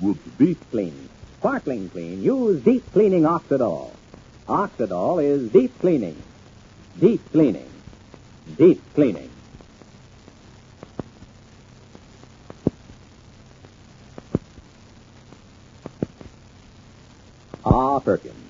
with deep Clean. Sparkling clean. Use deep cleaning Oxydol. Oxydol is deep cleaning. Deep cleaning. Deep cleaning. Ah, Perkins.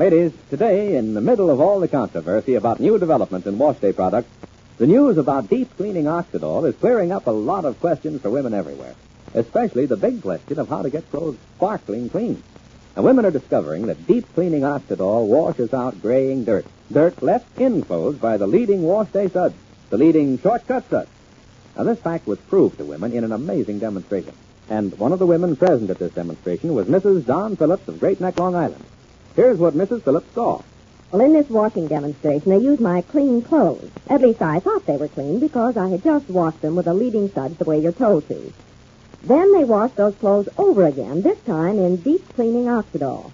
Ladies, today, in the middle of all the controversy about new developments in wash day products, the news about deep cleaning Oxydol is clearing up a lot of questions for women everywhere, especially the big question of how to get clothes sparkling clean. And women are discovering that deep cleaning Oxydol washes out graying dirt, dirt left in clothes by the leading wash day suds, the leading shortcut suds. Now, this fact was proved to women in an amazing demonstration. And one of the women present at this demonstration was Mrs. Don Phillips of Great Neck, Long Island. Here's what Mrs. Phillips saw. Well, in this washing demonstration, they used my clean clothes. At least I thought they were clean because I had just washed them with a leading suds the way you're told to. Then they washed those clothes over again, this time in deep cleaning Oxydol.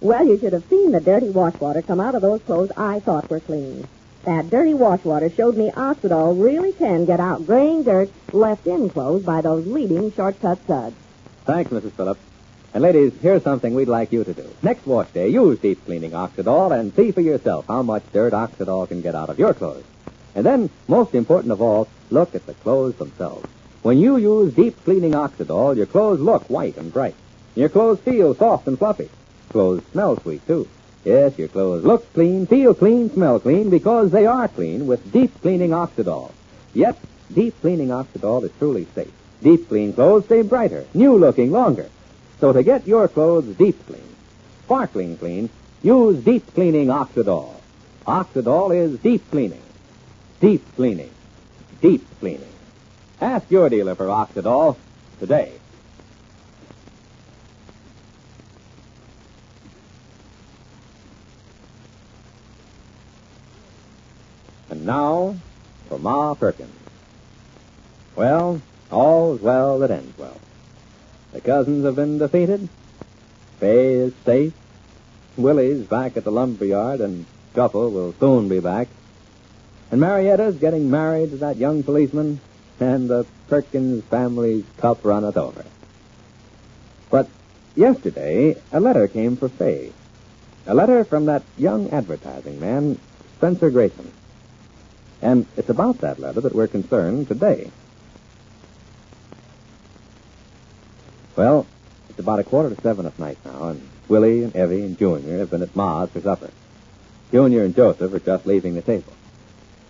Well, you should have seen the dirty wash water come out of those clothes I thought were clean. That dirty wash water showed me Oxydol really can get out graying dirt left in clothes by those leading shortcut suds. Thanks, Mrs. Phillips. And ladies, here's something we'd like you to do. Next wash day, use deep cleaning Oxydol and see for yourself how much dirt Oxydol can get out of your clothes. And then, most important of all, look at the clothes themselves. When you use deep cleaning Oxydol, your clothes look white and bright. Your clothes feel soft and fluffy. Clothes smell sweet, too. Yes, your clothes look clean, feel clean, smell clean because they are clean with deep cleaning Oxydol. Yet, deep cleaning Oxydol is truly safe. Deep clean clothes stay brighter, new looking longer. So to get your clothes deep clean, sparkling clean, use deep cleaning Oxydol. Oxydol is deep cleaning. Deep cleaning. Deep cleaning. Ask your dealer for Oxydol today. And now for Ma Perkins. Well, all's well that ends well. The cousins have been defeated. Fay is safe. Willie's back at the lumber yard, and Shuffle will soon be back. And Marietta's getting married to that young policeman, and the Perkins family's cup runneth over. But yesterday, a letter came for Fay. A letter from that young advertising man, Spencer Grayson. And it's about that letter that we're concerned today. Well, it's about a quarter to seven at night now, and Willie and Evie and Junior have been at Ma's for supper. Junior and Joseph are just leaving the table.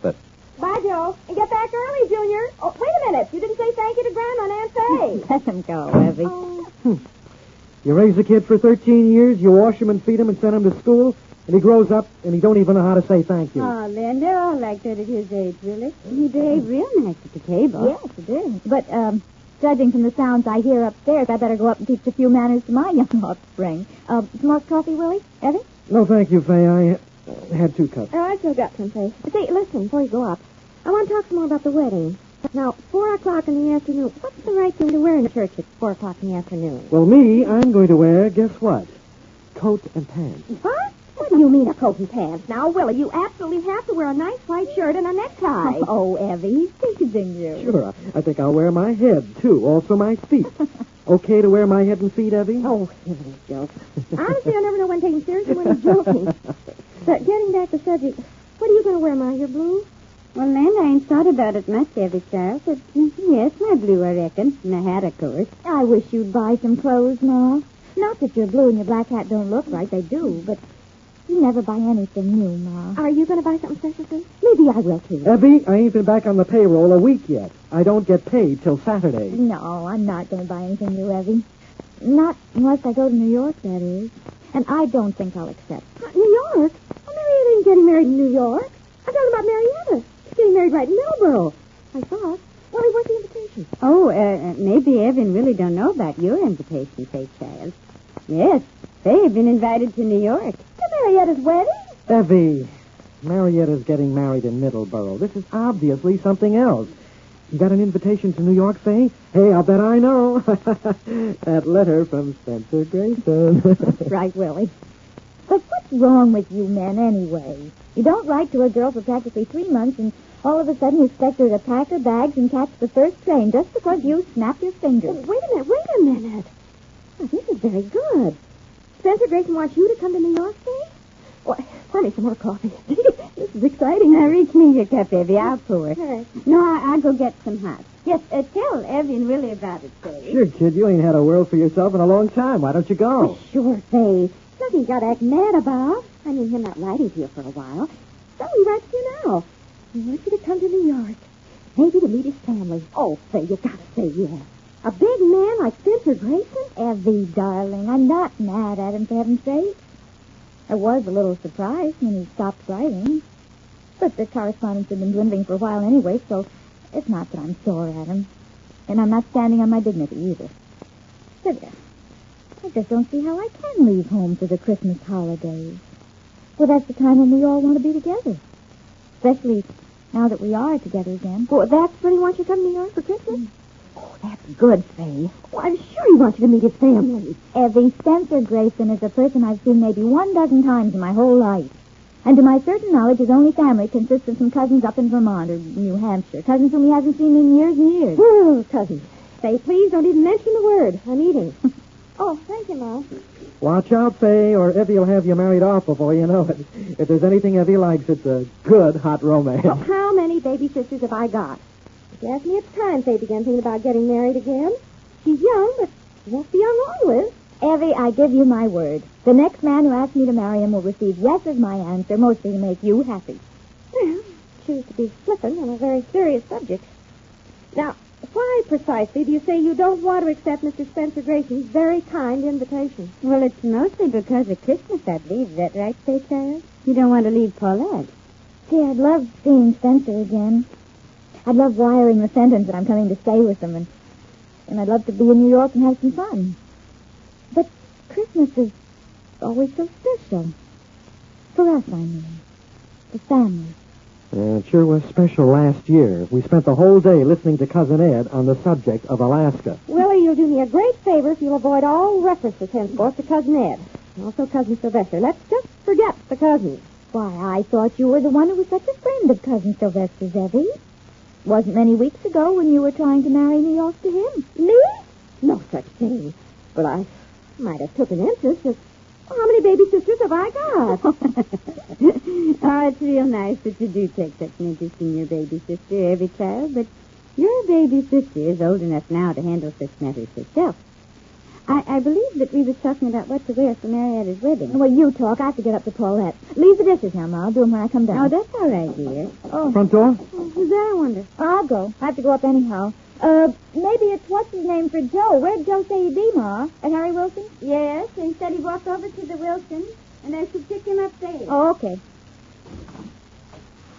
But Bye, Joe. And get back early, Junior. Oh, wait a minute. You didn't say thank you to Grandma and Aunt Fay. Let him go, Evie. Oh. You raise a kid for 13 years, you wash him and feed him and send him to school, and he grows up and he don't even know how to say thank you. Oh, Lynn, they're all like that at his age, really. He behaved real nice at the table. Yes, he did. But, um, judging from the sounds I hear upstairs, I better go up and teach a few manners to my young offspring. Uh, some more coffee, Willie? Evie? No, thank you, Fay. I uh, had two cups. Oh, I still got some Fay. But Say, listen, before you go up, I want to talk some more about the wedding. Now, four o'clock in the afternoon. What's the right thing to wear in the church at four o'clock in the afternoon? Well, me, I'm going to wear, guess what? Coat and pants. What? What do you mean a coat and pants? Now, Willie, you absolutely have to wear a nice white shirt and a necktie. Oh, Evie, he's teasing you. Sure, I think I'll wear my head, too, also my feet. okay to wear my head and feet, Evie? Oh, silly joke. Honestly, I never know when taking seriously when he's joking. But getting back to subject, what are you going to wear, Ma? Your blue? Well, Lynn, I ain't thought about it much, Evie, child. But, mm, yes, my blue, I reckon. And a hat, of course. I wish you'd buy some clothes, Ma. Not that your blue and your black hat don't look right, they do, but You never buy anything new, Ma. are you going to buy something special, too? Maybe I will, too. Evie, I ain't been back on the payroll a week yet. I don't get paid till Saturday. No, I'm not going to buy anything new, Evie. Not unless I go to New York, that is. And I don't think I'll accept. New York? Oh, Marietta ain't getting married in New York. I'm talking about Marietta. She's getting married right in Millboro. I thought. Well, where's the invitation? Oh, uh, maybe Evan really don't know about your invitation, Fay Child. Yes, they've been invited to New York. To Marietta's wedding? Evie, Marietta's getting married in Middleborough. This is obviously something else. You got an invitation to New York, Fay? Hey, I'll bet I know. that letter from Spencer Grayson. Right, Willie. But what's wrong with you men anyway? You don't write to a girl for practically three months and all of a sudden you expect her to pack her bags and catch the first train just because you snap your Oh, fingers. wait a minute, wait a minute. Oh, this is very good. Spencer Grayson wants you to come to New York, say? Well, pour me some more coffee. this is exciting. Now, reach me your cup, Evie. I'll pour. Hey. No, I, I'll go get some hot. Yes, uh, tell Evie and Willie about it, Fay. Sure, kid, you ain't had a world for yourself in a long time. Why don't you go? Sure, Fay. Nothing you got to act mad about. I mean, him not writing to you for a while. So he writes to you now. He wants you to come to New York. Maybe to meet his family. Oh, Fay, you got to say yes. A big man like Spencer Grayson? Evie, darling, I'm not mad at him, for heaven's sake. I was a little surprised when he stopped writing. But the correspondence had been dwindling for a while anyway, so it's not that I'm sore at him. And I'm not standing on my dignity either. But uh, I just don't see how I can leave home for the Christmas holidays. Well, that's the time when we all want to be together. Especially now that we are together again. Well, that's when he wants you to come to New York for Christmas? Oh, that's good, Fay. Oh, I'm sure he wants you to meet his family. Evie Spencer Grayson is a person I've seen maybe one dozen times in my whole life. And to my certain knowledge, his only family consists of some cousins up in Vermont or New Hampshire. Cousins whom he hasn't seen in years and years. Oh, cousins. Fay, please don't even mention the word. I'm eating. Oh, thank you, Mom. Watch out, Fay, or Evie will have you married off before you know it. If there's anything Evie likes, it's a good hot romance. Well, how many baby sisters have I got? If you ask me, it's time Fay began thinking about getting married again. She's young, but she won't be young always. Evie, I give you my word. The next man who asks me to marry him will receive yes as my answer, mostly to make you happy. Well, choose to be flippant on a very serious subject. Now, why precisely do you say you don't want to accept Mr. Spencer Grayson's very kind invitation? Well, it's mostly because of Christmas, I believe. Is that right, Fay Child? You don't want to leave Paulette. See, I'd love seeing Spencer again. I'd love wiring the sentence that I'm coming to stay with them, and, and I'd love to be in New York and have some fun. But Christmas is always so special. For us, I mean. The family. It sure was special last year. We spent the whole day listening to Cousin Ed on the subject of Alaska. Willie, you'll do me a great favor if you'll avoid all references henceforth to Cousin Ed. And also Cousin Sylvester. Let's just forget the cousins. Why, I thought you were the one who was such a friend of Cousin Sylvester's, Evie. Wasn't many weeks ago when you were trying to marry me off to him. Me? No such thing. But I might have took an interest. But oh, how many baby sisters have I got? oh, it's real nice that you do take such an interest in your baby sister, Evie Child, but your baby sister is old enough now to handle such matters herself. I, I believe that we was talking about what to wear for Marietta's wedding. Well, you talk. I have to get up to Paulette. Leave the dishes now, Ma. I'll do them when I come down. Oh, that's all right, dear. Oh, Front door? Who's there, I wonder? I'll go. I have to go up anyhow. Uh, maybe it's what's his name for Joe. Where'd Joe say he'd be, Ma? At Harry Wilson? Yes, and he said he'd walk over to the Wilsons, and I should pick him up there. Oh, okay.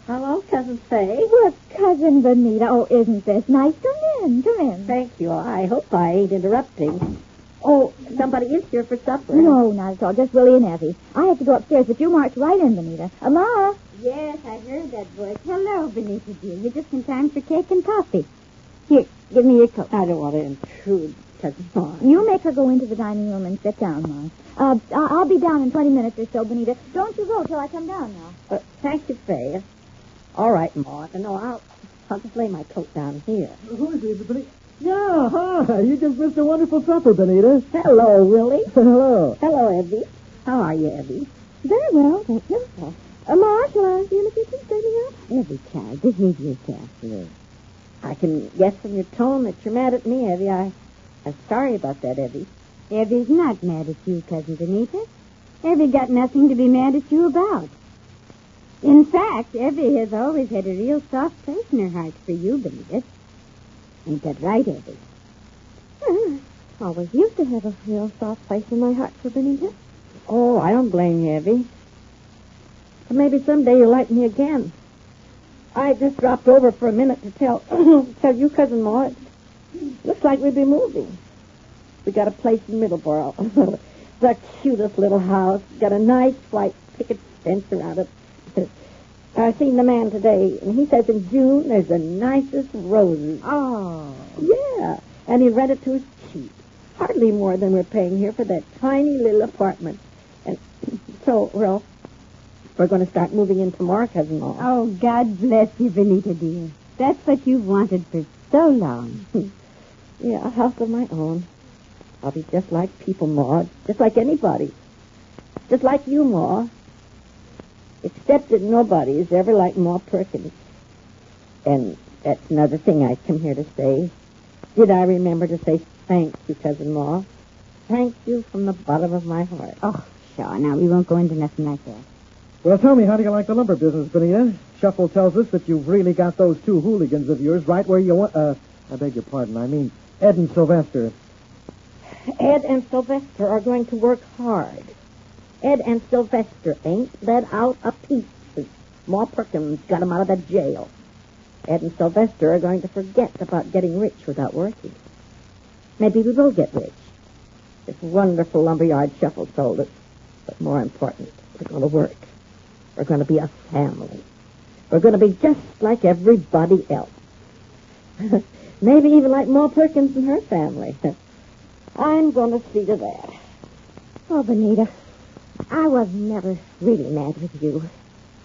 Hello, Cousin Fay. Well, Cousin Benita. Oh, isn't this nice? Come in. Come in. Thank you. I hope I ain't interrupting. Oh, somebody is here for supper. No, not at all. Just Willie and Evie. I have to go upstairs, but you march right in, Benita. Ma. Yes, I heard that voice. Hello, Benita dear. You're just in time for cake and coffee. Here, give me your coat. I don't want to intrude, Cousin Fawn. You make her go into the dining room and sit down, Ma. Uh, I- I'll be down in 20 minutes or so, Benita. Don't you go till I come down now. Uh, thank you, Fay. All right, Ma. No, I'll, I'll just lay my coat down here. Who is it, Benita? Yeah, hi. You just missed a wonderful supper, Benita. Hello, Willie. Hello. Hello, Evie. How are you, Evie? Very well, thank you. Uh, Ma, shall I be in the kitchen straightening up? Evie, child, behave yourself. Yes. I can guess from your tone that you're mad at me, Evie. I, I'm sorry about that, Evie. Evie's not mad at you, Cousin Benita. Evie got nothing to be mad at you about. In fact, Evie has always had a real soft place in her heart for you, Benita. Ain't that right, Evie? Well, I always used to have a real soft place in my heart for Benita. Oh, I don't blame you, Evie. But maybe someday you'll like me again. I just dropped over for a minute to tell tell you, Cousin Maud. Looks like we'll be moving. We got a place in Middleborough. the cutest little house. Got a nice white picket fence around it. I seen the man today, and he says in June there's the nicest roses. Oh. Yeah, and he rented to us cheap. Hardly more than we're paying here for that tiny little apartment. And So, Ralph, we're going to start moving in tomorrow, Cousin Ma. Oh, God bless you, Benita, dear. That's what you've wanted for so long. Yeah, a house of my own. I'll be just like people, Ma. Just like anybody. Just like you, Ma. Except that nobody is ever like Ma Perkins. And that's another thing I come here to say. Did I remember to say thank you, Cousin Ma? Thank you from the bottom of my heart. Oh, sure. Now, we won't go into nothing like that. Well, tell me, how do you like the lumber business, Benita? Shuffle tells us that you've really got those two hooligans of yours right where you want. Uh, I beg your pardon. I mean Ed and Sylvester. Ed and Sylvester are going to work hard. Ed and Sylvester ain't let out a peep Ma Perkins got 'em out of the jail. Ed and Sylvester are going to forget about getting rich without working. Maybe we will get rich. This wonderful lumberyard shuffle told us. But more important, we're going to work. We're going to be a family. We're going to be just like everybody else. Maybe even like Ma Perkins and her family. I'm going to see to that. Oh, Benita, I was never really mad with you.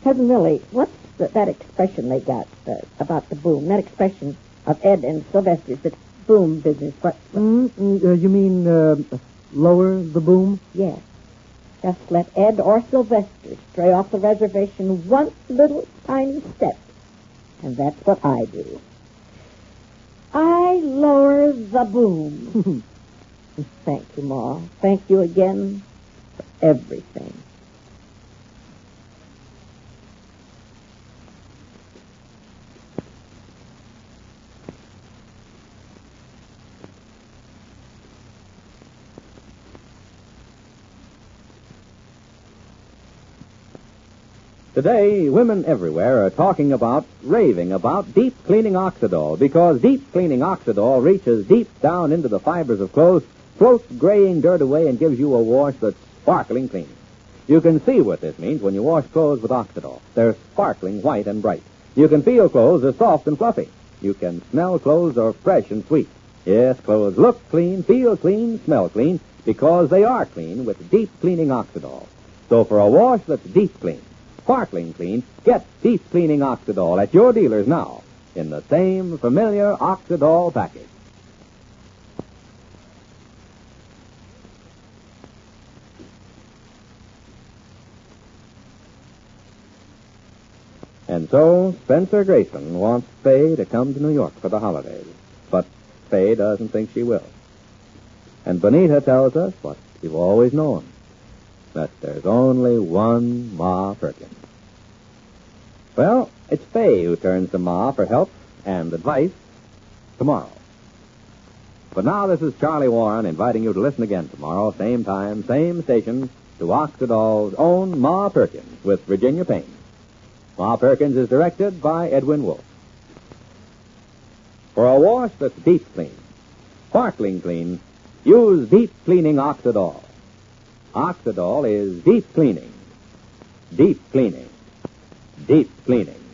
Cousin Millie, what's the, that expression they got uh, about the boom? That expression of Ed and Sylvester's, the boom business. What? Mm, mm, uh, you mean uh, lower the boom? Yes. Just let Ed or Sylvester stray off the reservation one little tiny step. And that's what I do. I lower the boom. Thank you, Ma. Thank you again everything. Today, women everywhere are talking about, raving about deep cleaning Oxydol because deep cleaning Oxydol reaches deep down into the fibers of clothes, floats graying dirt away, and gives you a wash that's sparkling clean. You can see what this means when you wash clothes with Oxydol. They're sparkling white and bright. You can feel clothes are soft and fluffy. You can smell clothes are fresh and sweet. Yes, clothes look clean, feel clean, smell clean, because they are clean with deep cleaning Oxydol. So for a wash that's deep clean, sparkling clean, get deep cleaning Oxydol at your dealers now in the same familiar Oxydol package. And so Spencer Grayson wants Fay to come to New York for the holidays, but Fay doesn't think she will. And Benita tells us what you've always known, that there's only one Ma Perkins. Well, it's Fay who turns to Ma for help and advice tomorrow. But now this is Charlie Warren inviting you to listen again tomorrow, same time, same station, to Oxydol's own Ma Perkins with Virginia Payne. Ma Perkins is directed by Edwin Wolfe. For a wash that's deep clean, sparkling clean, use deep cleaning Oxydol. Oxydol is deep cleaning. Deep cleaning. Deep cleaning.